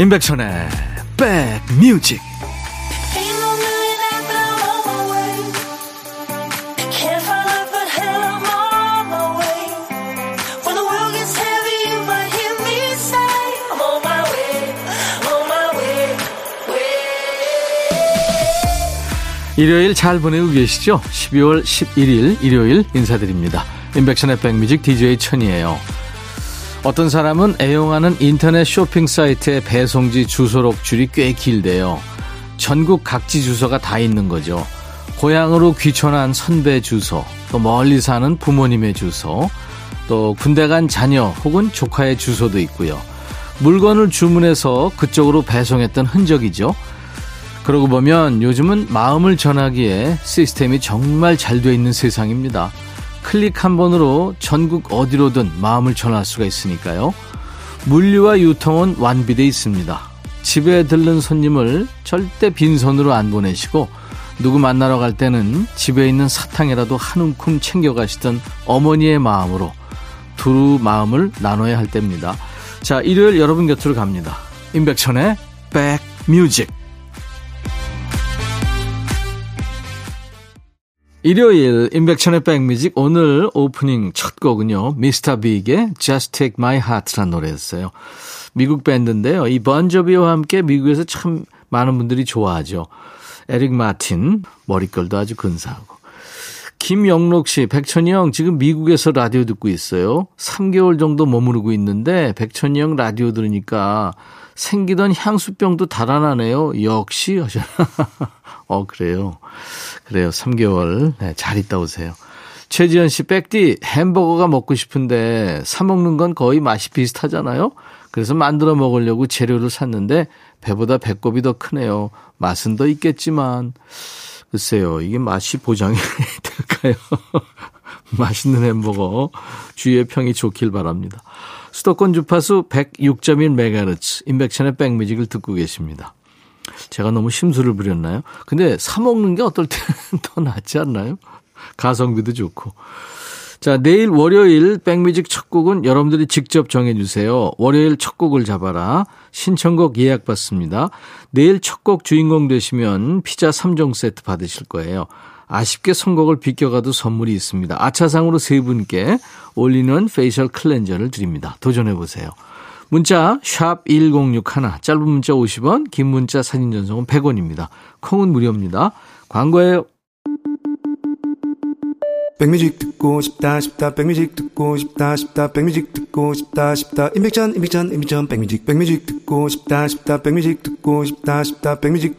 임백천의 백뮤직 일요일 잘 보내고 계시죠? 12월 11일 일요일 인사드립니다. 임백천의 백뮤직 DJ 천이에요. 어떤 사람은 애용하는 인터넷 쇼핑 사이트의 배송지 주소록 줄이 꽤 길대요. 전국 각지 주소가 다 있는 거죠. 고향으로 귀촌한 선배 주소, 또 멀리 사는 부모님의 주소, 또 군대 간 자녀 혹은 조카의 주소도 있고요. 물건을 주문해서 그쪽으로 배송했던 흔적이죠. 그러고 보면 요즘은 마음을 전하기에 시스템이 정말 잘 돼 있는 세상입니다. 클릭 한 번으로 전국 어디로든 마음을 전할 수가 있으니까요. 물류와 유통은 완비돼 있습니다. 집에 들른 손님을 절대 빈손으로 안 보내시고 누구 만나러 갈 때는 집에 있는 사탕이라도 한 움큼 챙겨가시던 어머니의 마음으로 두루 마음을 나눠야 할 때입니다. 자, 일요일 여러분 곁으로 갑니다. 임백천의 백뮤직 일요일 인백천의 백뮤직 오늘 오프닝 첫 곡은요. 미스터 빅의 Just Take My Heart라는 노래였어요. 미국 밴드인데요. 이 번저비와 함께 미국에서 참 많은 분들이 좋아하죠. 에릭 마틴 머리결도 아주 근사하고 김영록 씨, 백천이 형 지금 미국에서 라디오 듣고 있어요. 3개월 정도 머무르고 있는데 백천이 형 라디오 들으니까 생기던 향수병도 달아나네요. 역시 하셨나. 어, 그래요. 그래요. 3개월. 네, 잘 있다 오세요. 최지현 씨, 백디, 햄버거가 먹고 싶은데 사먹는 건 거의 맛이 비슷하잖아요? 그래서 만들어 먹으려고 재료를 샀는데 배보다 배꼽이 더 크네요. 맛은 더 있겠지만. 글쎄요, 이게 맛이 보장이 될까요? 맛있는 햄버거. 주위의 평이 좋길 바랍니다. 수도권 주파수 106.1MHz, 인백션의 백뮤직을 듣고 계십니다. 제가 너무 심술을 부렸나요? 근데 사 먹는 게 어떨 때는 더 낫지 않나요? 가성비도 좋고. 자, 내일 월요일 백뮤직 첫 곡은 여러분들이 직접 정해주세요. 월요일 첫 곡을 잡아라. 신청곡 예약 받습니다. 내일 첫 곡 주인공 되시면 피자 3종 세트 받으실 거예요. 아쉽게 선곡을 비껴가도 선물이 있습니다. 아차상으로 세 분께 올리는 facial cleanser를 드립니다. 도전해 보세요. 문자 1061, 짧은 문자 50원, 긴 문자 사진 전송은 100원입니다. 콩은 무료입니다. 광고예요. 백뮤직 듣고 싶다 싶다 백뮤직 듣고 싶다 싶다 백뮤직 듣고 싶다 싶다 임백천 임백천 임백천 백뮤직 백뮤직 듣고 싶다 싶다 백뮤직 듣고 싶다 싶다 백뮤직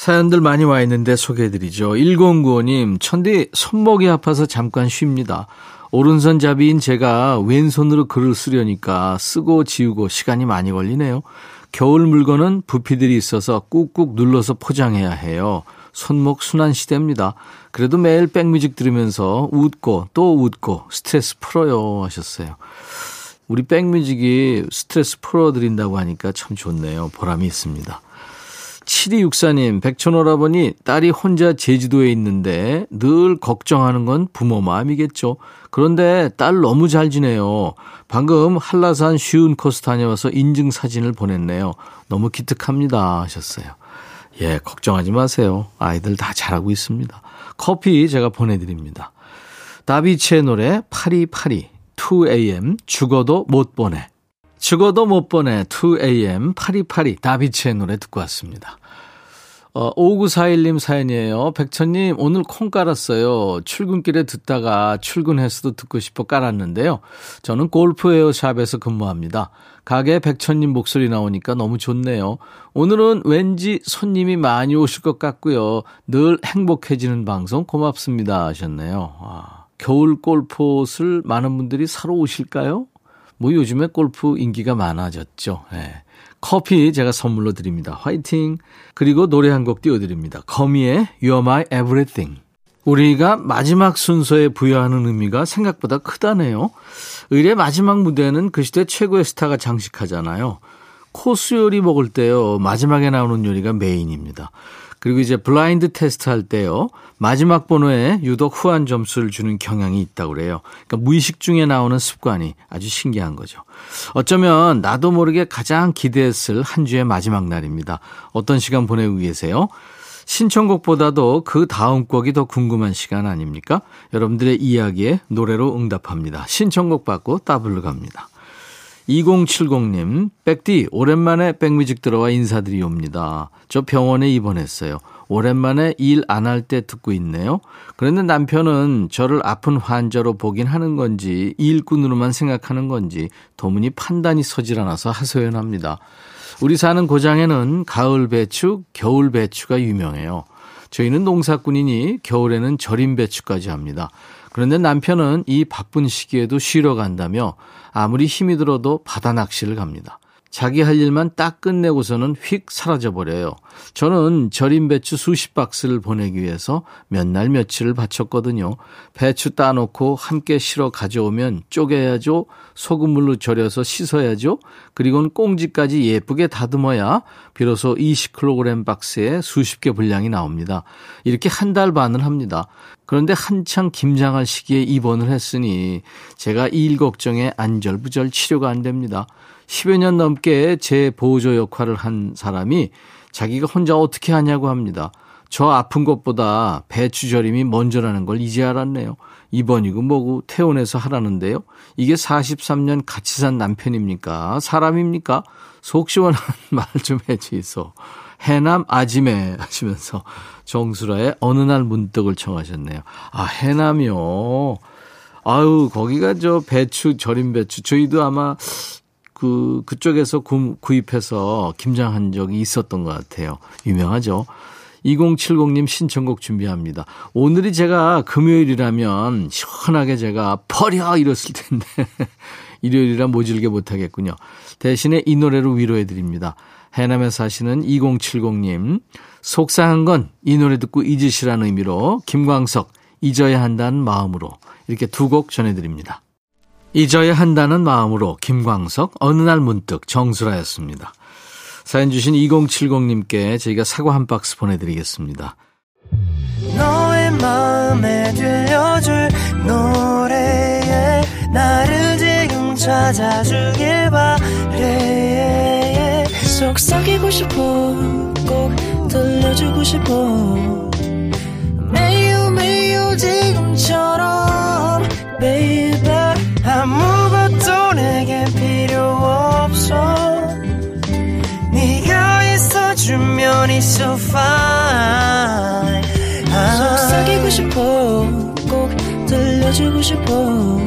사연들 많이 와 있는데 소개해드리죠. 1095님, 천디 손목이 아파서 잠깐 쉽니다. 오른손잡이인 제가 왼손으로 글을 쓰려니까 쓰고 지우고 시간이 많이 걸리네요. 겨울 물건은 부피들이 있어서 꾹꾹 눌러서 포장해야 해요. 손목 순환 시대입니다. 그래도 매일 백뮤직 들으면서 웃고 또 웃고 스트레스 풀어요 하셨어요. 우리 백뮤직이 스트레스 풀어드린다고 하니까 참 좋네요. 보람이 있습니다. 7264님, 백천오라버니 딸이 혼자 제주도에 있는데 늘 걱정하는 건 부모 마음이겠죠. 그런데 딸 너무 잘 지내요. 방금 한라산 쉬운 코스 다녀와서 인증 사진을 보냈네요. 너무 기특합니다 하셨어요. 예, 걱정하지 마세요. 아이들 다 잘하고 있습니다. 커피 제가 보내드립니다. 다비치의 노래 파리파리 2am 죽어도 못 보내. 죽어도 못 보내 2am 파리파리 다비치의 노래 듣고 왔습니다. 어, 5941님 사연이에요. 백천님, 오늘 콩 깔았어요. 출근길에 듣다가 출근해서도 듣고 싶어 깔았는데요. 저는 골프웨어샵에서 근무합니다. 가게 백천님 목소리 나오니까 너무 좋네요. 오늘은 왠지 손님이 많이 오실 것 같고요. 늘 행복해지는 방송 고맙습니다. 하셨네요. 아, 겨울 골프옷을 많은 분들이 사러 오실까요? 뭐 요즘에 골프 인기가 많아졌죠. 네. 커피 제가 선물로 드립니다. 화이팅! 그리고 노래 한 곡 띄워드립니다. 거미의 You're My Everything. 우리가 마지막 순서에 부여하는 의미가 생각보다 크다네요. 으레 마지막 무대는 그 시대 최고의 스타가 장식하잖아요. 코스 요리 먹을 때요. 마지막에 나오는 요리가 메인입니다. 그리고 이제 블라인드 테스트 할 때요. 마지막 번호에 유독 후한 점수를 주는 경향이 있다고 그래요. 그러니까 무의식 중에 나오는 습관이 아주 신기한 거죠. 어쩌면 나도 모르게 가장 기대했을 한 주의 마지막 날입니다. 어떤 시간 보내고 계세요? 신청곡보다도 그 다음 곡이 더 궁금한 시간 아닙니까? 여러분들의 이야기에 노래로 응답합니다. 신청곡 받고 따블로 갑니다. 2070님, 백디, 오랜만에 백뮤직 들어와 인사드리옵니다. 저 병원에 입원했어요. 오랜만에 일 안 할 때 듣고 있네요. 그런데 남편은 저를 아픈 환자로 보긴 하는 건지, 일꾼으로만 생각하는 건지, 도무니 판단이 서질 않아서 하소연합니다. 우리 사는 고장에는 가을 배추, 겨울 배추가 유명해요. 저희는 농사꾼이니 겨울에는 절임 배추까지 합니다. 그런데 남편은 이 바쁜 시기에도 쉬러 간다며 아무리 힘이 들어도 바다 낚시를 갑니다. 자기 할 일만 딱 끝내고서는 휙 사라져버려요. 저는 절임 배추 수십 박스를 보내기 위해서 몇 날 며칠을 바쳤거든요. 배추 따놓고 함께 실어 가져오면 쪼개야죠. 소금물로 절여서 씻어야죠. 그리고는 꽁지까지 예쁘게 다듬어야 비로소 20kg 박스에 수십 개 분량이 나옵니다. 이렇게 한 달 반을 합니다. 그런데 한창 김장할 시기에 입원을 했으니 제가 이일 걱정에 안절부절 치료가 안 됩니다. 10여 년 넘게 제 보조 역할을 한 사람이 자기가 혼자 어떻게 하냐고 합니다. 저 아픈 것보다 배추절임이 먼저라는 걸 이제 알았네요. 입원이고 뭐고 퇴원해서 하라는데요. 이게 43년 같이 산 남편입니까? 사람입니까? 속 시원한 말 좀 해주이소. 해남 아지매 하시면서 정수라의 어느 날 문득을 청하셨네요. 아, 해남이요. 아유, 거기가 저 배추, 절임 배추. 저희도 아마 그, 그쪽에서 구, 구입해서 김장한 적이 있었던 것 같아요. 유명하죠. 2070님 신청곡 준비합니다. 오늘이 제가 금요일이라면 시원하게 제가 퍼려 이랬을 텐데 일요일이라 모질게 못하겠군요. 대신에 이 노래로 위로해 드립니다. 해남에 사시는 2070님 속상한 건 이 노래 듣고 잊으시라는 의미로 김광석 잊어야 한다는 마음으로 이렇게 두 곡 전해드립니다. 잊어야 한다는 마음으로 김광석 어느 날 문득 정수라였습니다. 사연 주신 2070님께 저희가 사과 한 박스 보내드리겠습니다. 너의 마음에 들려줄 노래에 나를 지금 찾아주길 바래 속삭이고 싶어 꼭 들려주고 싶어 매우 있어주면 있어 fine 속삭이고 싶어. 꼭 들려주고 싶어.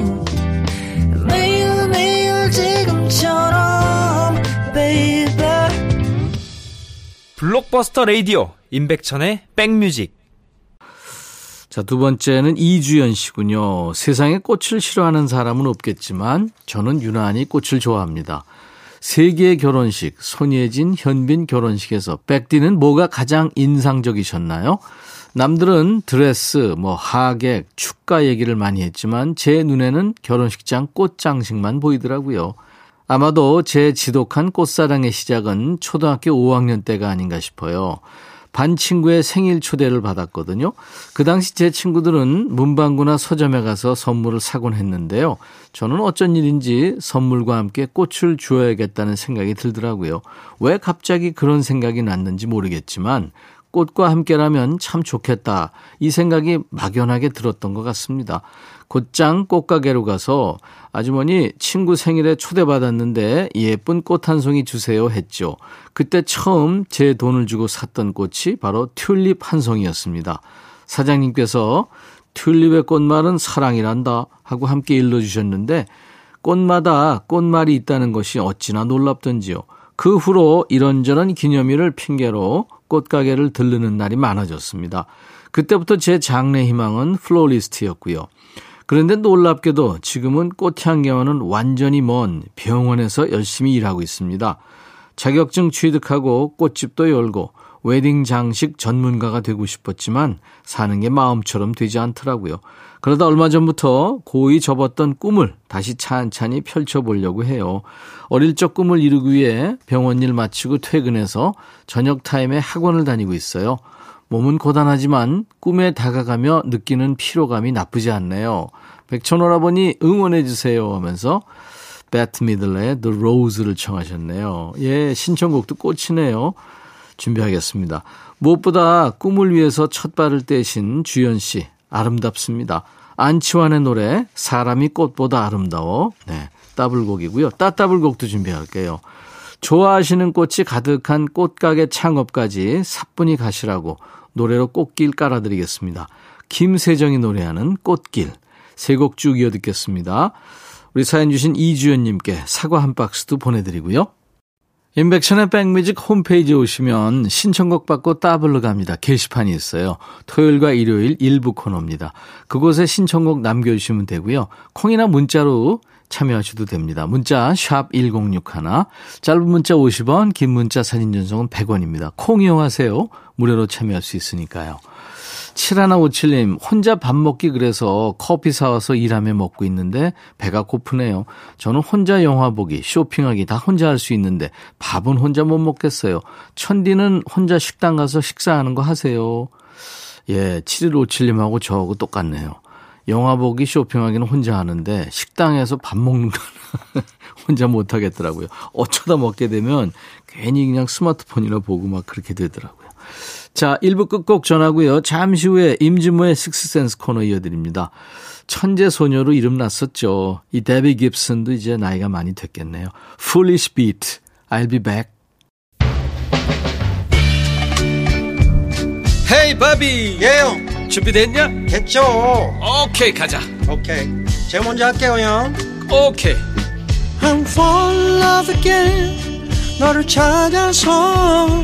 매일 매일 지금처럼 baby. 블록버스터 레이디오 임백천의 백뮤직. 자, 두 번째는 이주연 씨군요. 세상에 꽃을 싫어하는 사람은 없겠지만 저는 유난히 꽃을 좋아합니다. 세계의 결혼식, 손예진, 현빈 결혼식에서 백디는 뭐가 가장 인상적이셨나요? 남들은 드레스, 뭐 하객, 축가 얘기를 많이 했지만 제 눈에는 결혼식장 꽃장식만 보이더라고요. 아마도 제 지독한 꽃사랑의 시작은 초등학교 5학년 때가 아닌가 싶어요. 반 친구의 생일 초대를 받았거든요. 그 당시 제 친구들은 문방구나 서점에 가서 선물을 사곤 했는데요. 저는 어쩐 일인지 선물과 함께 꽃을 주어야겠다는 생각이 들더라고요. 왜 갑자기 그런 생각이 났는지 모르겠지만 꽃과 함께라면 참 좋겠다. 이 생각이 막연하게 들었던 것 같습니다. 곧장 꽃가게로 가서 아주머니 친구 생일에 초대받았는데 예쁜 꽃 한 송이 주세요 했죠. 그때 처음 제 돈을 주고 샀던 꽃이 바로 튤립 한 송이였습니다. 사장님께서 튤립의 꽃말은 사랑이란다 하고 함께 일러주셨는데 꽃마다 꽃말이 있다는 것이 어찌나 놀랍던지요. 그 후로 이런저런 기념일을 핑계로 꽃가게를 들르는 날이 많아졌습니다. 그때부터 제 장래 희망은 플로리스트였고요. 그런데 놀랍게도 지금은 꽃향기와는 완전히 먼 병원에서 열심히 일하고 있습니다. 자격증 취득하고 꽃집도 열고 웨딩 장식 전문가가 되고 싶었지만 사는 게 마음처럼 되지 않더라고요. 그러다 얼마 전부터 고이 접었던 꿈을 다시 찬찬히 펼쳐보려고 해요. 어릴 적 꿈을 이루기 위해 병원 일 마치고 퇴근해서 저녁 타임에 학원을 다니고 있어요. 몸은 고단하지만 꿈에 다가가며 느끼는 피로감이 나쁘지 않네요. 백천오라버니 응원해주세요 하면서 배트 미들의 The Rose를 청하셨네요. 예, 신청곡도 꽂히네요. 준비하겠습니다. 무엇보다 꿈을 위해서 첫 발을 떼신 주연 씨 아름답습니다. 안치환의 노래 사람이 꽃보다 아름다워. 네. 따블곡이고요. 따따블곡도 준비할게요. 좋아하시는 꽃이 가득한 꽃가게 창업까지 사뿐히 가시라고 노래로 꽃길 깔아드리겠습니다. 김세정이 노래하는 꽃길. 세 곡 쭉 이어 듣겠습니다. 우리 사연 주신 이주연님께 사과 한 박스도 보내드리고요. 인백션의 백뮤직 홈페이지에 오시면 신청곡 받고 따블로 갑니다. 게시판이 있어요. 토요일과 일요일 일부 코너입니다. 그곳에 신청곡 남겨주시면 되고요. 콩이나 문자로 참여하셔도 됩니다. 문자 1061, 짧은 문자 50원, 긴 문자 사진 전송은 100원입니다. 콩 이용하세요. 무료로 참여할 수 있으니까요. 7157님, 혼자 밥 먹기 그래서 커피 사와서 일하며 먹고 있는데 배가 고프네요. 저는 혼자 영화 보기, 쇼핑하기 다 혼자 할 수 있는데 밥은 혼자 못 먹겠어요. 천디는 혼자 식당 가서 식사하는 거 하세요. 예, 7157님하고 저하고 똑같네요. 영화 보기, 쇼핑하기는 혼자 하는데 식당에서 밥 먹는 거는 혼자 못 하겠더라고요. 어쩌다 먹게 되면 괜히 그냥 스마트폰이나 보고 막 그렇게 되더라고요. 자, 1부 끝곡 전하고요. 잠시 후에 임진모의 식스센스 코너 이어드립니다. 천재 소녀로 이름 났었죠. 이 데비 깁슨도 이제 나이가 많이 됐겠네요. Foolish Beat, I'll be back. 헤이 바비 예영 준비됐냐? 됐죠 오케이 가자 오케이 제가 먼저 할게요 형 오케이 I'm fall in love again 너를 찾아서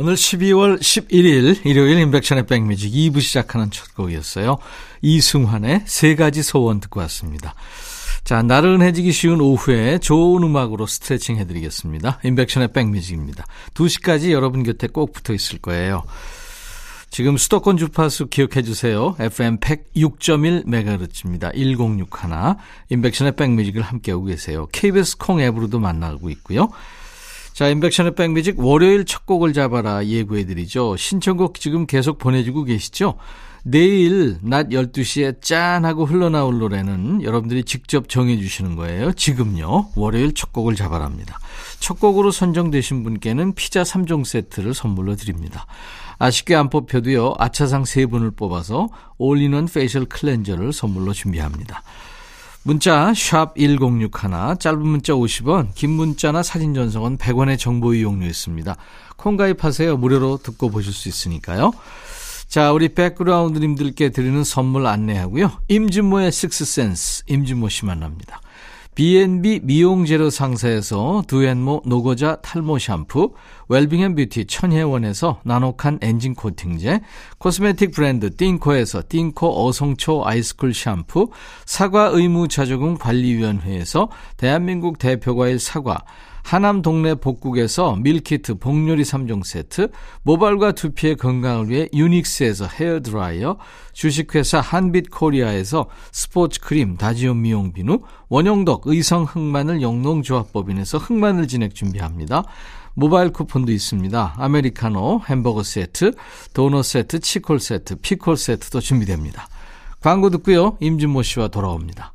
오늘 12월 11일 일요일 인백션의 백뮤직 2부 시작하는 첫 곡이었어요. 이승환의 세 가지 소원 듣고 왔습니다. 자, 나른해지기 쉬운 오후에 좋은 음악으로 스트레칭 해드리겠습니다. 인백션의 백뮤직입니다. 2시까지 여러분 곁에 꼭 붙어 있을 거예요. 지금 수도권 주파수 기억해 주세요. FM 106.1MHz입니다. 1061. 인백션의 백뮤직을 함께하고 계세요. KBS 콩 앱으로도 만나고 있고요. 자, 임백천의 백뮤직 월요일 첫 곡을 잡아라 예고해드리죠. 신청곡 지금 계속 보내주고 계시죠? 내일 낮 12시에 짠 하고 흘러나올 노래는 여러분들이 직접 정해주시는 거예요. 지금요. 월요일 첫 곡을 잡아랍니다. 첫 곡으로 선정되신 분께는 피자 3종 세트를 선물로 드립니다. 아쉽게 안 뽑혀도요. 아차상 3분을 뽑아서 all-in-one facial cleanser를 선물로 준비합니다. 문자 1061, 짧은 문자 50원, 긴 문자나 사진 전송은 100원의 정보 이용료 있습니다. 콩 가입하세요. 무료로 듣고 보실 수 있으니까요. 자, 우리 백그라운드님들께 드리는 선물 안내하고요. 임진모의 식스센스, 임진모 씨 만납니다. B&B 미용재료 상사에서 두앤모 노고자 탈모 샴푸, 웰빙앤뷰티 천혜원에서 나노칸 엔진 코팅제, cosmetic 브랜드 띵코에서 띵코 어성초 아이스쿨 샴푸, 사과 의무 자조금 관리위원회에서 대한민국 대표과일 사과, 하남 동네 복국에서 밀키트 복요리 3종 세트, 모발과 두피의 건강을 위해 유닉스에서 헤어드라이어, 주식회사 한빛코리아에서 스포츠 크림 다지온 미용 비누, 원용덕 의성 흑마늘 영농조합법인에서 흑마늘 진액 준비합니다. 모바일 쿠폰도 있습니다. 아메리카노, 햄버거 세트, 도넛 세트, 치콜 세트, 피콜 세트도 준비됩니다. 광고 듣고요. 임진모 씨와 돌아옵니다.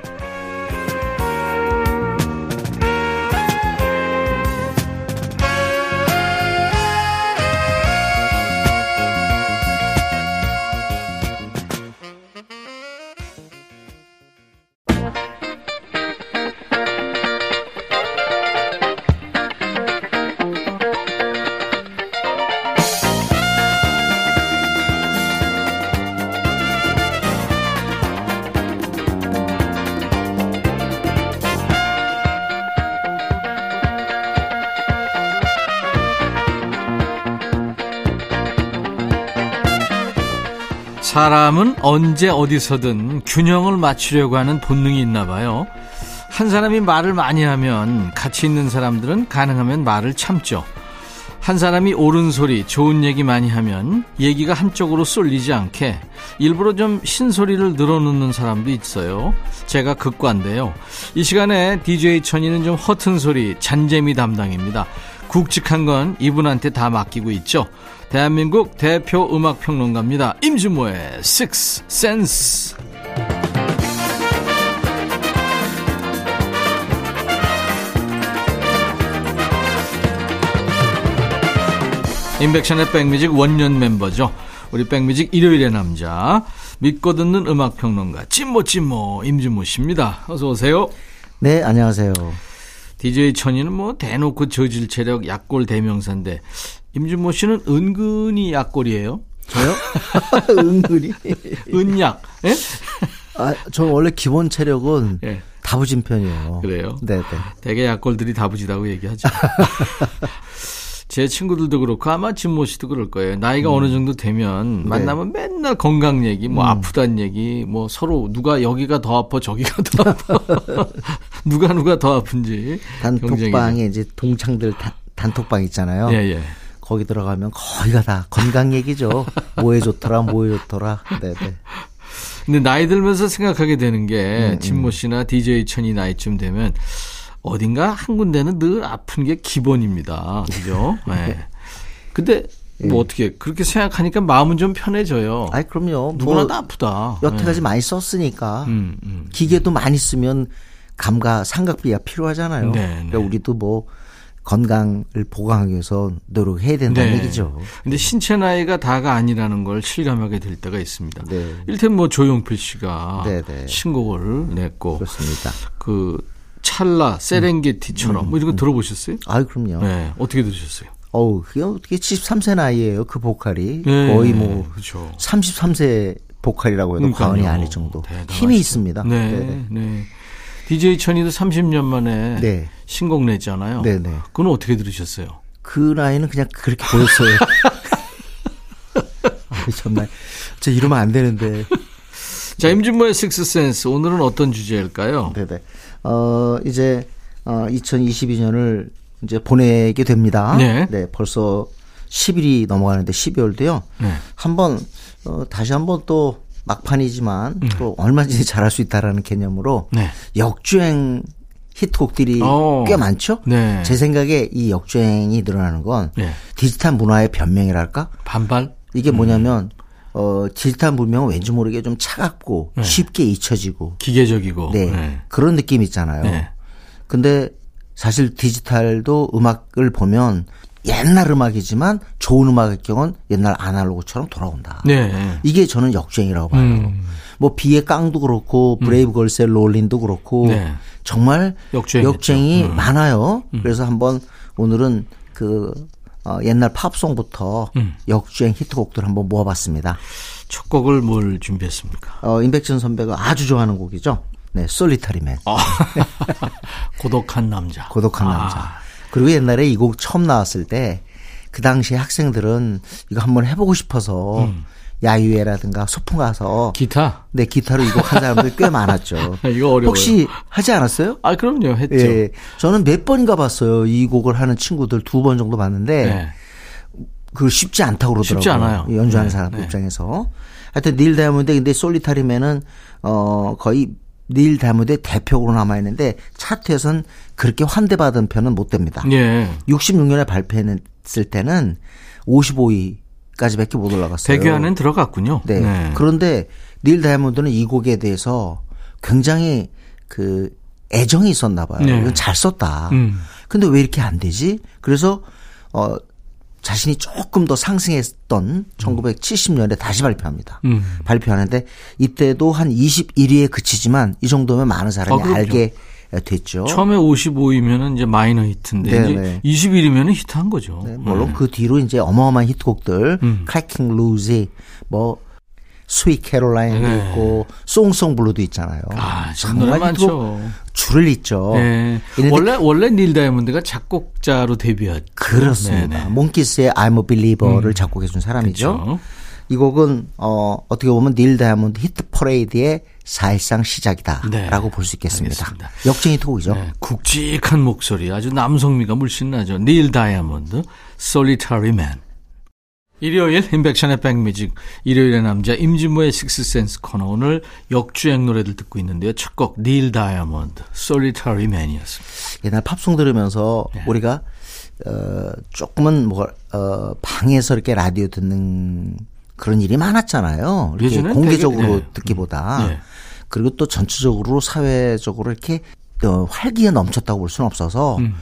사람은 언제 어디서든 균형을 맞추려고 하는 본능이 있나 봐요. 한 사람이 말을 많이 하면 같이 있는 사람들은 가능하면 말을 참죠. 한 사람이 옳은 소리, 좋은 얘기 많이 하면 얘기가 한쪽으로 쏠리지 않게 일부러 좀 신소리를 늘어놓는 사람도 있어요. 제가 극과인데요. 이 시간에 DJ 천이는 좀 허튼 소리, 잔재미 담당입니다. 굵직한 건 이분한테 다 맡기고 있죠. 대한민국 대표 음악 평론가입니다. 임준모의 Six Sense. 인백션의 백뮤직 원년 멤버죠. 우리 백뮤직 일요일의 남자 믿고 듣는 음악 평론가 찐모 찐모 임준모 씨입니다. 어서 오세요. 네, 안녕하세요. DJ 천이는 뭐 대놓고 저질 체력 약골 대명사인데 임준모 씨는 은근히 약골이에요. 저요? 은근히? 은약. 예? 아, 저 원래 기본 체력은 예. 다부진 편이에요. 그래요? 네, 네. 되게 약골들이 다부지다고 얘기하죠. 제 친구들도 그렇고 아마 진모 씨도 그럴 거예요. 나이가 음. 어느 정도 되면 만나면 네. 맨날 건강 얘기, 음. 뭐 아프단 얘기, 뭐 서로 누가 여기가 더 아파 저기가 더 아파. 누가 누가 더 아픈지. 단톡방에 이제 동창들 단, 단톡방 있잖아요. 예, 예. 거기 들어가면 거의가 다 건강 얘기죠. 뭐에 좋더라, 뭐에 좋더라. 네, 네. 근데 나이 들면서 생각하게 되는 음, 게 진모 씨나 DJ 천이 나이쯤 되면 어딘가 한 군데는 늘 아픈 게 기본입니다. 그죠? 네. 근데 뭐 어떻게 그렇게 생각하니까 마음은 좀 편해져요. 예. 아이, 그럼요. 누구나 뭐 다 아프다. 여태까지 네. 많이 썼으니까. 음, 음. 기계도 많이 쓰면 감과 삼각비가 필요하잖아요. 네, 네. 그러니까 우리도 뭐 건강을 보강하기 위해서 노력해야 된다는 네. 얘기죠. 근데 신체 나이가 다가 아니라는 걸 실감하게 될 때가 있습니다. 네. 일테면 뭐 조용필 씨가 네, 네. 신곡을 냈고 그렇습니다. 그 찰나 세렝게티처럼 뭐 이런 거 들어보셨어요? 아이, 그럼요. 네. 어떻게 들으셨어요? 어우, 그게 어떻게 73세 나이에요, 그 보컬이. 네, 거의 뭐, 그렇죠. 33세 보컬이라고 해도 그러니까요. 과언이 아닐 정도. 대단하시죠. 힘이 있습니다. 네, 네. 네. DJ 천이도 30년 만에 네. 신곡 냈잖아요. 네, 네. 그건 어떻게 들으셨어요? 그 나이는 그냥 그렇게 보였어요. 아, 정말. 저 이러면 안 되는데. 자, 임준모의 식스센스 오늘은 어떤 주제일까요? 네네. 어, 이제, 어, 2022년을 이제 보내게 됩니다. 네. 벌써 10일이 넘어가는데 12월도요. 네. 한번, 어, 다시 한번 또 막판이지만 음. 또 얼마든지 잘할 수 있다라는 개념으로 네. 역주행 히트곡들이 어. 꽤 많죠. 네. 제 생각에 이 역주행이 늘어나는 건 네. 디지털 문화의 변명이랄까? 반발? 이게 뭐냐면 어 디지털 문명은 왠지 모르게 좀 차갑고 쉽게 잊혀지고 기계적이고. 네, 그런 느낌 있잖아요. 네. 근데 사실 디지털도 음악을 보면 옛날 음악이지만 좋은 음악의 경우는 옛날 아날로그처럼 돌아온다. 네. 이게 저는 역주행이라고 봐요. 음. 뭐 비의 깡도 그렇고 브레이브 걸스의 Rollin'도 그렇고 네. 정말 역주행이죠. 역주행이 음. 많아요. 그래서 한번 오늘은 그 어, 옛날 팝송부터 음. 역주행 히트곡들 한번 모아봤습니다. 첫 곡을 뭘 준비했습니까? 어, 임백천 선배가 아주 좋아하는 곡이죠. 네, Solitary Man. 아. 고독한 남자. 고독한 아. 남자. 그리고 옛날에 이 곡 처음 나왔을 때 그 당시 학생들은 이거 한번 해보고 싶어서 음. 야유회라든가 소풍 가서 기타? 네 기타로 이곡한 사람들이 꽤 많았죠. 이거 어려워요. 혹시 하지 않았어요? 아, 그럼요. 했죠. 예, 저는 몇 번인가 봤어요. 이 곡을 하는 친구들 두 번 정도 봤는데 네. 그 쉽지 않다고 그러더라고요. 쉽지 않아요. 연주하는 네, 사람 네. 입장에서. 하여튼 닐 다이아몬드 근데 솔리타리맨은 어 거의 닐 다이아몬드의 대표로 남아 있는데 차트에선 그렇게 환대받은 편은 못 됩니다. 예. 66년에 발표했을 때는 55위 까지밖에 못 올라갔어요. 대교 안엔 들어갔군요. 네. 그런데 닐 다이아몬드는 이 곡에 대해서 굉장히 그 애정이 있었나 봐요. 네. 이건 잘 썼다. 음. 근데 왜 이렇게 안 되지? 그래서 어 자신이 조금 더 상승했던 1970년에 다시 발표합니다. 음. 발표하는데 이때도 한 21위에 그치지만 이 정도면 많은 사람이 아. 알게 됐죠. 처음에 55이면은 이제 마이너 히트인데 네, 이제 네. 21이면은 히트한 거죠. 네, 물론 그 뒤로 이제 어마어마한 히트곡들, 음. Cracklin' Rosie, 뭐 Sweet Caroline도 네. 있고 Song Sung Blue도 있잖아요. 아, 정말 많죠. 줄을 잇죠. 네. 원래 원래 닐 다이아몬드가 작곡자로 데뷔했죠. 그렇습니다. 네네. 몽키스의 I'm a Believer를 작곡해 준 사람이죠. 그렇죠. 이 곡은 어 어떻게 보면 닐 다이아몬드 히트 퍼레이드의 사실상 시작이다라고 네. 볼수 있겠습니다. 알겠습니다. 역전 히트곡이죠. 네, 굵직한 목소리 아주 남성미가 물씬 나죠. 닐 다이아몬드, Solitary Man. 일요일 임백천의 백뮤직 일요일의 남자 임진모의 식스센스 코너 오늘 역주행 노래들 듣고 있는데요. 첫 곡 닐 다이아몬드, Solitary Man이었습니다. 옛날 팝송 들으면서 네. 우리가 어 조금은 뭐 어, 방에서 이렇게 라디오 듣는 그런 일이 많았잖아요. 이렇게 공개적으로 되게, 네. 듣기보다 네. 그리고 또 전체적으로 사회적으로 이렇게 어, 활기가 넘쳤다고 볼 수는 없어서 음.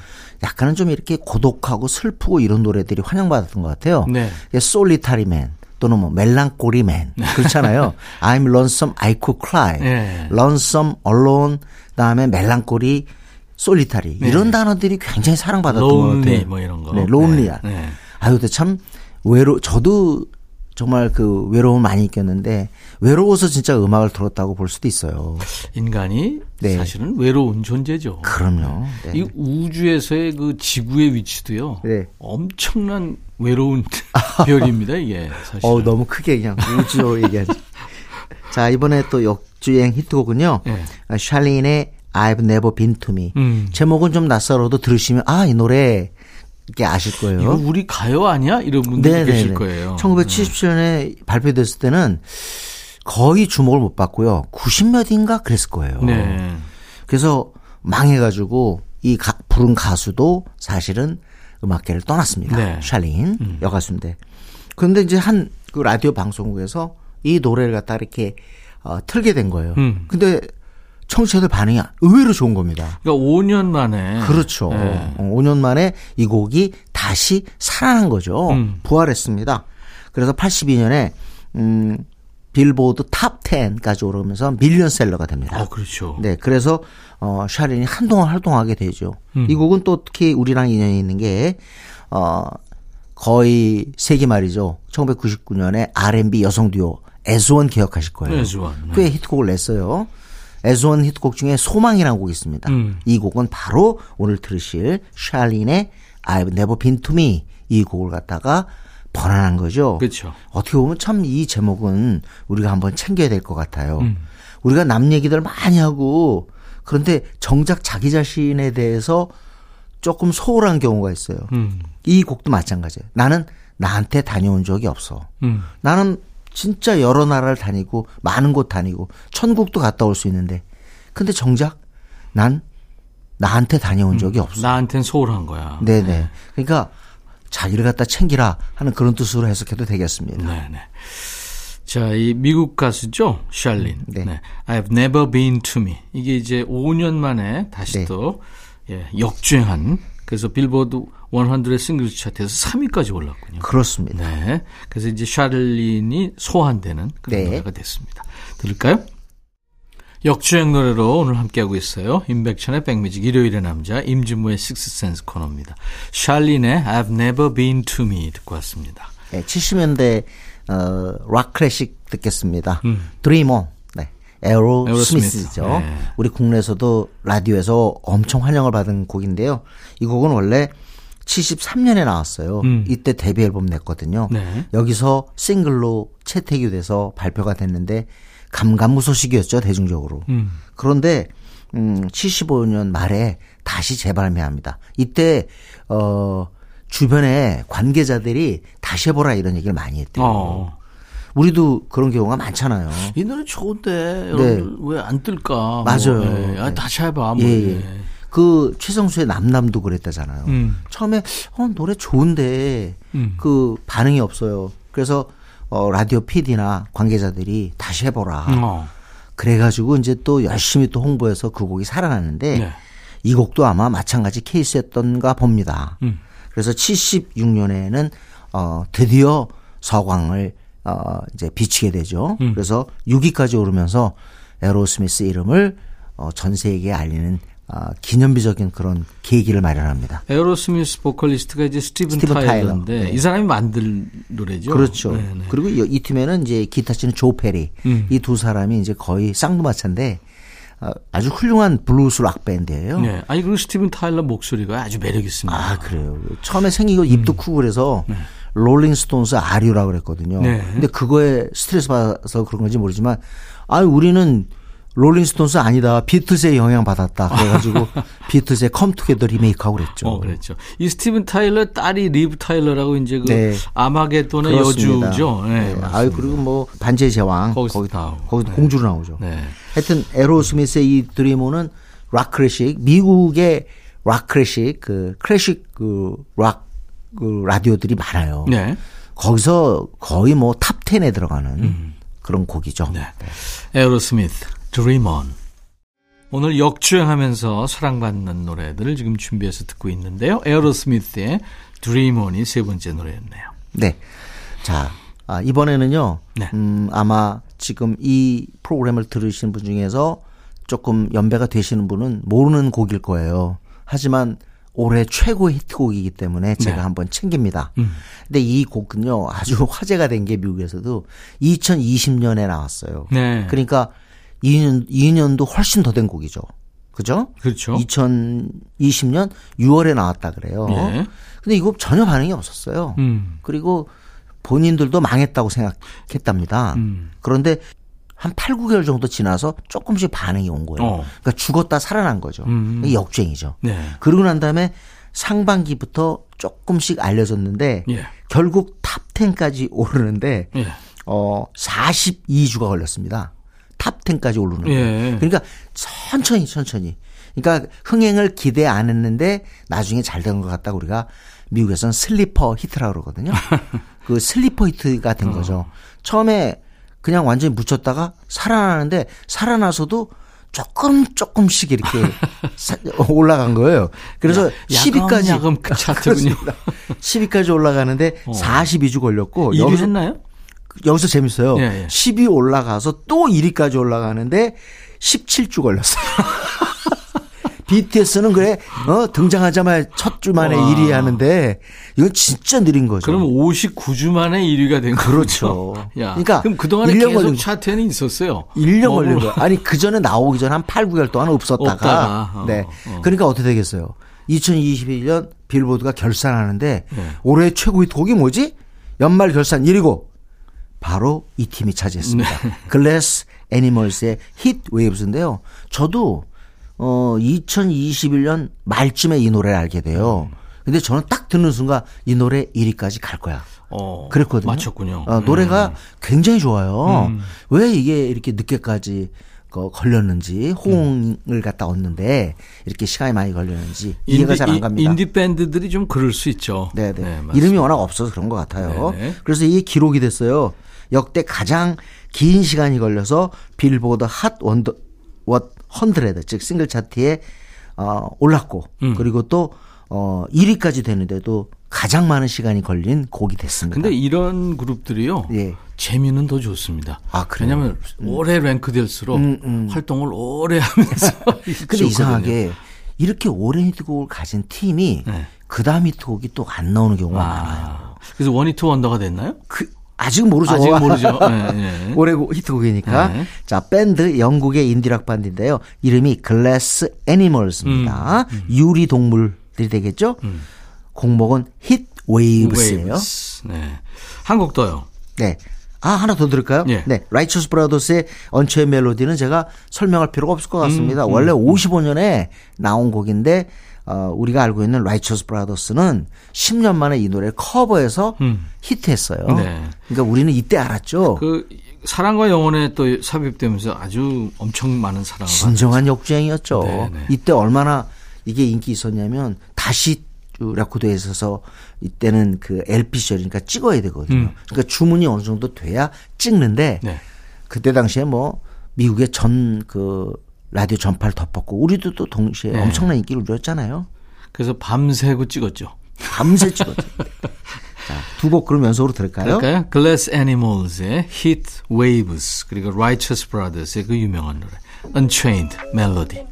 약간은 좀 이렇게 고독하고 슬프고 이런 노래들이 환영받았던 것 같아요. 네. 솔리타리맨 또는 뭐 멜랑꼬리맨 그렇잖아요. I'm lonesome, I could cry. 네. lonesome, alone, 그다음에 멜랑꼬리, 솔리타리 이런 단어들이 굉장히 사랑받았던 것 같아요. 네. 뭐 이런 거. 네, 론리야. 네, 네. 아유, 근데 참 외로 저도 정말 그 외로움 많이 느꼈는데 외로워서 진짜 음악을 들었다고 볼 수도 있어요. 인간이 네. 사실은 외로운 존재죠. 그럼요. 네. 이 우주에서의 그 지구의 위치도요. 네. 엄청난 외로운 별입니다, 이게 사실. 어 너무 크게 그냥 우주 얘기하지. 자 이번에 또 역주행 히트곡은요. 네. 아, 샬린의 I've Never Been to Me. 음. 제목은 좀 낯설어도 들으시면 아 이 노래 게 아실 거예요. 이거 우리 가요 아니야? 이런 분들 계실 거예요. 1977년에 발표됐을 때는 거의 주목을 못 받고요. 90몇인가 그랬을 거예요. 네. 그래서 망해가지고 이 가- 부른 가수도 사실은 음악계를 떠났습니다. 네. 샬린 여가수인데. 그런데 이제 한 그 라디오 방송국에서 이 노래를 갖다 이렇게 어, 틀게 된 거예요. 음. 근데 청취자들 반응이 의외로 좋은 겁니다. 그러니까 5년 만에 그렇죠. 네. 어, 5년 만에 이 곡이 다시 살아난 거죠. 음. 부활했습니다. 그래서 82년에 음 빌보드 top 10까지 오르면서 밀리언셀러가 됩니다. 어, 그렇죠. 네, 그래서 어 샤린이 한동안 활동하게 되죠. 음. 이 곡은 또 특히 우리랑 인연이 있는 게어 거의 세기 말이죠. 1999년에 R&B 여성 듀오 에즈원 기억하실 거예요. 에즈원, 네. 꽤 히트곡을 냈어요. 에즈원 히트곡 중에 소망이라는 곡이 있습니다. 음. 이 곡은 바로 오늘 들으실 샬린의 I've Never Been to Me 이 곡을 갖다가 번안한 거죠. 그렇죠. 어떻게 보면 참 이 제목은 우리가 한번 챙겨야 될 것 같아요. 음. 우리가 남 얘기들 많이 하고 그런데 정작 자기 자신에 대해서 조금 소홀한 경우가 있어요. 음. 이 곡도 마찬가지예요. 나는 나한테 다녀온 적이 없어. 음. 나는 진짜 여러 나라를 다니고 많은 곳 다니고 천국도 갔다 올 수 있는데 근데 정작 난 나한테 다녀온 적이 없어. 나한텐 소홀한 거야. 네네. 그러니까 자기를 갖다 챙기라 하는 그런 뜻으로 해석해도 되겠습니다. 네, 네. 자, 이 미국 가수죠, 샬린. 네. 네. I've never been to me. 이게 이제 5년 만에 다시 네. 또 예, 역주행한 그래서 빌보드 100 싱글 차트에서 3위까지 올랐군요. 그렇습니다. 네. 그래서 이제 샬린이 소환되는 그런 네. 노래가 됐습니다. 들을까요? 역주행 노래로 오늘 함께하고 있어요. 임백천의 백뮤직 일요일의 남자 임진무의 식스센스 코너입니다. 샬린의 I've never been to me 듣고 왔습니다. 네, 70년대 어, 락 클래식 듣겠습니다. 음. 드리머. 네. 에로 에어로스미스. 스미스죠. 네. 우리 국내에서도 라디오에서 엄청 환영을 받은 곡인데요. 이 곡은 원래 73년에 나왔어요. 음. 이때 데뷔 앨범 냈거든요. 네. 여기서 싱글로 채택이 돼서 발표가 됐는데 감감무소식이었죠 대중적으로. 음. 그런데 음 75년 말에 다시 재발매합니다. 이때 어 주변에 관계자들이 다시 해보라 이런 얘기를 많이 했대요. 어. 우리도 그런 경우가 많잖아요. 이 노래 좋은데 여러분들 왜안 뜰까? 네. 맞아요. 뭐, 예. 아, 다시 해봐. 뭐. 예, 예. 예. 그 최성수의 남남도 그랬다잖아요. 음. 처음에 어 노래 좋은데 음. 그 반응이 없어요. 그래서 어 라디오 PD나 관계자들이 다시 해보라. 어. 그래가지고 이제 또 열심히 또 홍보해서 그 곡이 살아났는데 네. 이 곡도 아마 마찬가지 케이스였던가 봅니다. 음. 그래서 76년에는 어 드디어 서광을 어 이제 비치게 되죠. 음. 그래서 6위까지 오르면서 에로스미스 이름을 어 전 세계에 알리는 어 기념비적인 그런 계기를 마련합니다. 에어로스미스 보컬리스트가 이제 스티븐, 스티븐 타일러인데 타일러. 네. 이 사람이 만든 노래죠. 그렇죠. 네, 네. 그리고 이- 이 팀에는 이제 기타 치는 조 페리 음. 이두 사람이 이제 거의 쌍두마차인데 어, 아주 훌륭한 블루스 락 밴드예요. 네. 아니 그리고 스티븐 타일러 목소리가 아주 매력 있습니다. 아 그래요. 처음에 생기고 입도 크고 그래서 롤링스톤스 아류라고 그랬거든요. 네. 근데 그거에 스트레스 받아서 그런 건지 모르지만 아 우리는 롤링스톤스 아니다. 비틀즈의 영향 받았다. 그래가지고 비틀즈의 Come Together 리메이크하고 그랬죠. 어, 그랬죠. 이 스티븐 타일러 딸이 리브 타일러라고 이제 그 네. 아마겟돈의. 여주죠. 네, 네. 아유 그리고 뭐 반지의 제왕 거기서 거기 나오고. 거기 네. 공주로 나오죠. 네. 하여튼 에로스미스의 이 Dream On은 락 클래식 미국의 락 클래식 그 클래식 그락 그 라디오들이 많아요. 네. 거기서 거의 뭐 top 10에 들어가는 그런 곡이죠. 음. 네. 에어로스미스, Dream On. 오늘 역주행하면서 사랑받는 노래들을 지금 준비해서 듣고 있는데요. 에어로스미스의 Dream On이 세 번째 노래였네요. 네. 자, 아, 이번에는요. 네. 음, 아마 지금 이 프로그램을 들으신 분 중에서 조금 연배가 되시는 분은 모르는 곡일 거예요. 하지만 올해 최고 히트곡이기 때문에 제가 네. 한번 챙깁니다. 음. 근데 이 곡은요. 아주 화제가 된 게 미국에서도 2020년에 나왔어요. 네. 그러니까 2년 2년도 훨씬 더 된 곡이죠. 그죠? 그렇죠. 2020년 6월에 나왔다 그래요. 예. 근데 이거 전혀 반응이 없었어요. 음. 그리고 본인들도 망했다고 생각했답니다. 음. 그런데 한 8, 9개월 정도 지나서 조금씩 반응이 온 거예요. 어. 그러니까 죽었다 살아난 거죠. 음. 역주행이죠. 네. 그러고 난 다음에 상반기부터 조금씩 알려졌는데 예. 결국 top 10까지 오르는데 예. 어 42주가 걸렸습니다. top 10까지 오르는 거예요. 예. 그러니까 천천히 천천히. 그러니까 흥행을 기대 안 했는데 나중에 잘 된 것 같다고 우리가 미국에서는 sleeper hit라고 그러거든요. 그 sleeper hit가 된 거죠. 처음에 그냥 완전히 묻혔다가 살아나는데 살아나서도 조금 조금씩 이렇게 사- 올라간 거예요. 그래서 10위까지 야금 그 차트군요. 10위까지 올라가는데 42주 걸렸고 1위 여기서 했나요? 여기서 재밌어요. 예, 예. 10위 올라가서 또 1위까지 올라가는데 17주 걸렸어요. BTS는 그래 어 등장하자마자 첫 주 만에 와. 1위 하는데 이건 진짜 느린 거죠. 그럼 59주 만에 1위가 된 그렇죠. 거죠. 야, 그러니까 그럼 그동안에 1년 계속 걸린 거. 차트에는 있었어요. 1년 뭐, 걸린 뭐. 거예요. 아니 그 전에 나오기 전에 한 8, 9개월 동안 없었다가 없다가, 어, 네. 어. 그러니까 어떻게 되겠어요? 2021년 빌보드가 결산하는데 네. 올해 최고 히트곡이 뭐지? 연말 결산 1위고 바로 이 팀이 차지했습니다. 네. Glass Animals의 Heat Waves인데요. 저도 어 2021년 말쯤에 이 노래를 알게 돼요. 근데 저는 딱 듣는 순간 이 노래 1위까지 갈 거야. 어, 그랬거든요. 맞췄군요. 어, 노래가 굉장히 좋아요. 음. 왜 이게 이렇게 늦게까지 그 걸렸는지 호응을 갖다 얻는데 이렇게 시간이 많이 걸렸는지 이해가 잘 안 갑니다. 인디 밴드들이 좀 그럴 수 있죠. 네네. 맞습니다. 이름이 워낙 없어서 그런 것 같아요. 네네. 그래서 이게 기록이 됐어요. 역대 가장 긴 시간이 걸려서 빌보드 Hot One, One Hundred 즉 싱글 차트에 어, 올랐고 음. 그리고 또 어, 1위까지 되는데도 가장 많은 시간이 걸린 곡이 됐습니다. 근데 이런 그룹들이요. 예. 재미는 더 좋습니다. 아, 그래요? 왜냐하면 오래 랭크 될수록 음, 활동을 오래 하면서. 근데. 이상하게 이렇게 오랜 히트곡을 가진 팀이 네. 그 다음 히트곡이 또 안 나오는 경우가 많아요. 아, 그래서 one-hit wonder가 됐나요? 그 아직은 모르죠. 아직 모르죠. 네, 네. 올해 히트곡이니까. 네. 자, 밴드 영국의 인디락 밴드인데요. 이름이 Glass Animals입니다. 음, 유리 동물들이 되겠죠? 곡목은 Heat Waves예요. Waves. 네. 한 곡 더요. 네. 아, 하나 더 들을까요? 예. 네. Righteous Brothers의 Unchained Melody는 제가 설명할 필요가 없을 것 같습니다. 음, 원래 55년에 나온 곡인데 어, 우리가 알고 있는 Righteous Brothers는 10년 만에 이 노래를 커버해서 음. 히트했어요. 네. 그러니까 우리는 이때 알았죠. 그 사랑과 영혼에 또 삽입되면서 아주 엄청 많은 사랑을 진정한 역주행이었죠. 네, 네. 이때 얼마나 이게 인기 있었냐면 다시 레코드에 있어서 이때는 그 LP 시절이니까 찍어야 되거든요. 음. 그러니까 주문이 어느 정도 돼야 찍는데 네. 그때 당시에 뭐 미국의 전그 라디오 전파를 덮었고 우리도 또 동시에 네. 엄청난 인기를 누렸잖아요. 그래서 밤새고 찍었죠. 밤새 찍었죠. 자, 두 곡 그럼 연속으로 들을까요? 그럴까요? Glass Animals의 Heat Waves 그리고 Righteous Brothers의 그 유명한 노래 Unchained Melody.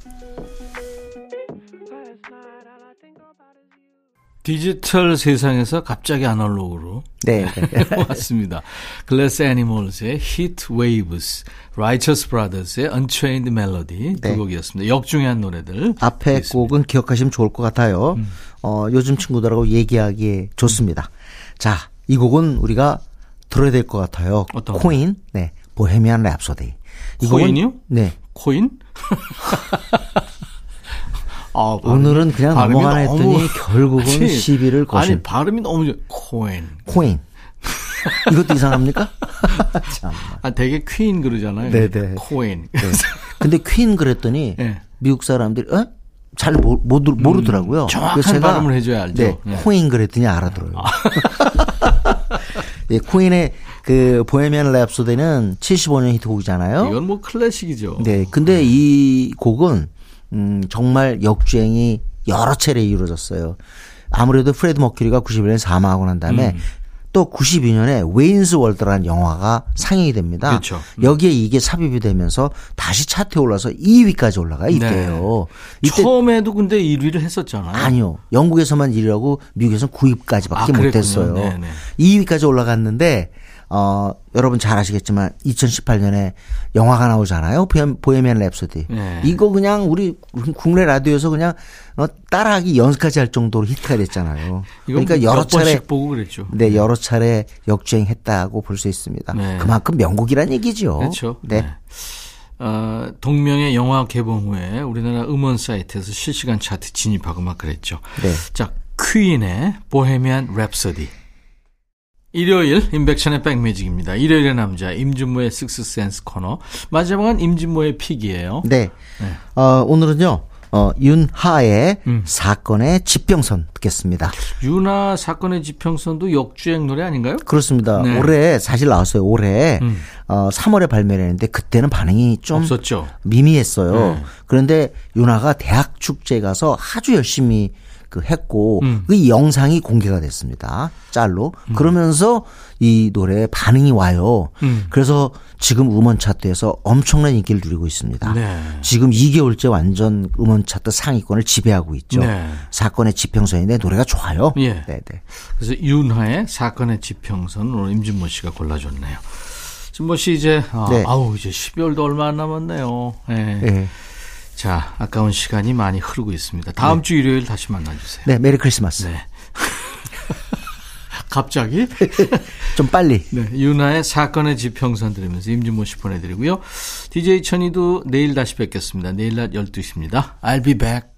디지털 세상에서 갑자기 아날로그로 네. 네. 왔습니다. Glass Animals의 Heat Waves, Righteous Brothers의 Unchained Melody 두 네. 곡이었습니다. 역중요한 노래들. 앞에 있습니다. 곡은 기억하시면 좋을 것 같아요. 어, 요즘 친구들하고 얘기하기에 좋습니다. 자, 이 곡은 우리가 들어야 될 것 같아요. 어떤 거? 코인, 네, 보헤미안 랩소디. 이 코인이요? 네. 코인? 아, 오늘은 그냥 넘어가나 너무- 했더니 결국은 아니, 시비를 거신 아니 발음이 너무 좋- 코인. Queen. 이것도 이상합니까? 참. 아 되게 퀸 그러잖아요. 네네. Queen. 네. 근데 퀸 그랬더니 네. 미국 사람들이 어? 잘 모, 모, 모르더라고요. 음, 정확한 제가 발음을 해줘야 알죠. 네, 네. Queen 그랬더니 알아들어요. 예, Queen의 그 Bohemian Rhapsody는 75년 히트곡이잖아요. 이건 뭐 클래식이죠. 네, 근데 이 곡은 음, 정말 역주행이 여러 차례 이루어졌어요. 아무래도 프레드 머큐리가 91년에 사망하고 난 다음에 음. 또 92년에 Wayne's World라는 영화가 상영이 됩니다. 그렇죠. 음. 여기에 이게 삽입이 되면서 다시 차트에 올라서 2위까지 올라가 이때요. 이때 네. 처음에도 근데 1위를 했었잖아요. 아니요. 영국에서만 1위하고 미국에서는 9위까지밖에 아. 못했어요. 네네. 2위까지 올라갔는데 어 여러분 잘 아시겠지만 2018년에 영화가 나오잖아요. Bohe- Bohemian Rhapsody. 네. 이거 그냥 우리 국내 라디오에서 그냥 어, 따라하기 연습까지 할 정도로 히트가 됐잖아요. 그러니까 여러 몇 차례 보고 그랬죠. 네, 여러 차례 역주행했다고 볼 수 있습니다. 네. 그만큼 명곡이란 얘기죠. 그렇죠. 네. 네. 어, 동명의 영화 개봉 후에 우리나라 음원 사이트에서 실시간 차트 진입하고 막 그랬죠. 네. 자, 퀸의 Bohemian Rhapsody. 일요일 임백천의 백뮤직입니다. 일요일의 남자 임진모의 식스센스 코너. 마지막은 임진모의 픽이에요. 네. 네. 어, 오늘은요. 어, 윤하의 음. 사건의 지평선 듣겠습니다. 유나 사건의 지평선도 역주행 노래 아닌가요? 그렇습니다. 네. 올해 사실 나왔어요. 올해 음. 어, 3월에 발매를 했는데 그때는 반응이 좀 없었죠. 미미했어요. 네. 그런데 윤아가 대학 축제에 가서 아주 열심히 그 했고 음. 그 영상이 공개가 됐습니다. 짤로. 그러면서 이 노래에 반응이 와요. 음. 그래서 지금 음원 차트에서 엄청난 인기를 누리고 있습니다. 네. 지금 2개월째 완전 음원 차트 상위권을 지배하고 있죠. 네. 사건의 지평선인데 노래가 좋아요. 예. 네, 네. 그래서 윤하의 사건의 지평선 오늘 임진모 씨가 골라줬네요. 진모 씨 이제 아, 네. 아우 이제 12월도 얼마 안 남았네요. 네. 네. 자 아까운 시간이 많이 흐르고 있습니다. 다음 주 일요일 다시 만나주세요. 네, 메리 크리스마스. 네. 갑자기 좀 빨리. 네, 윤하의 사건의 지평선 들으면서 임진모 씨 보내드리고요. DJ 천이도 내일 다시 뵙겠습니다. 내일 낮 12시입니다. I'll be back.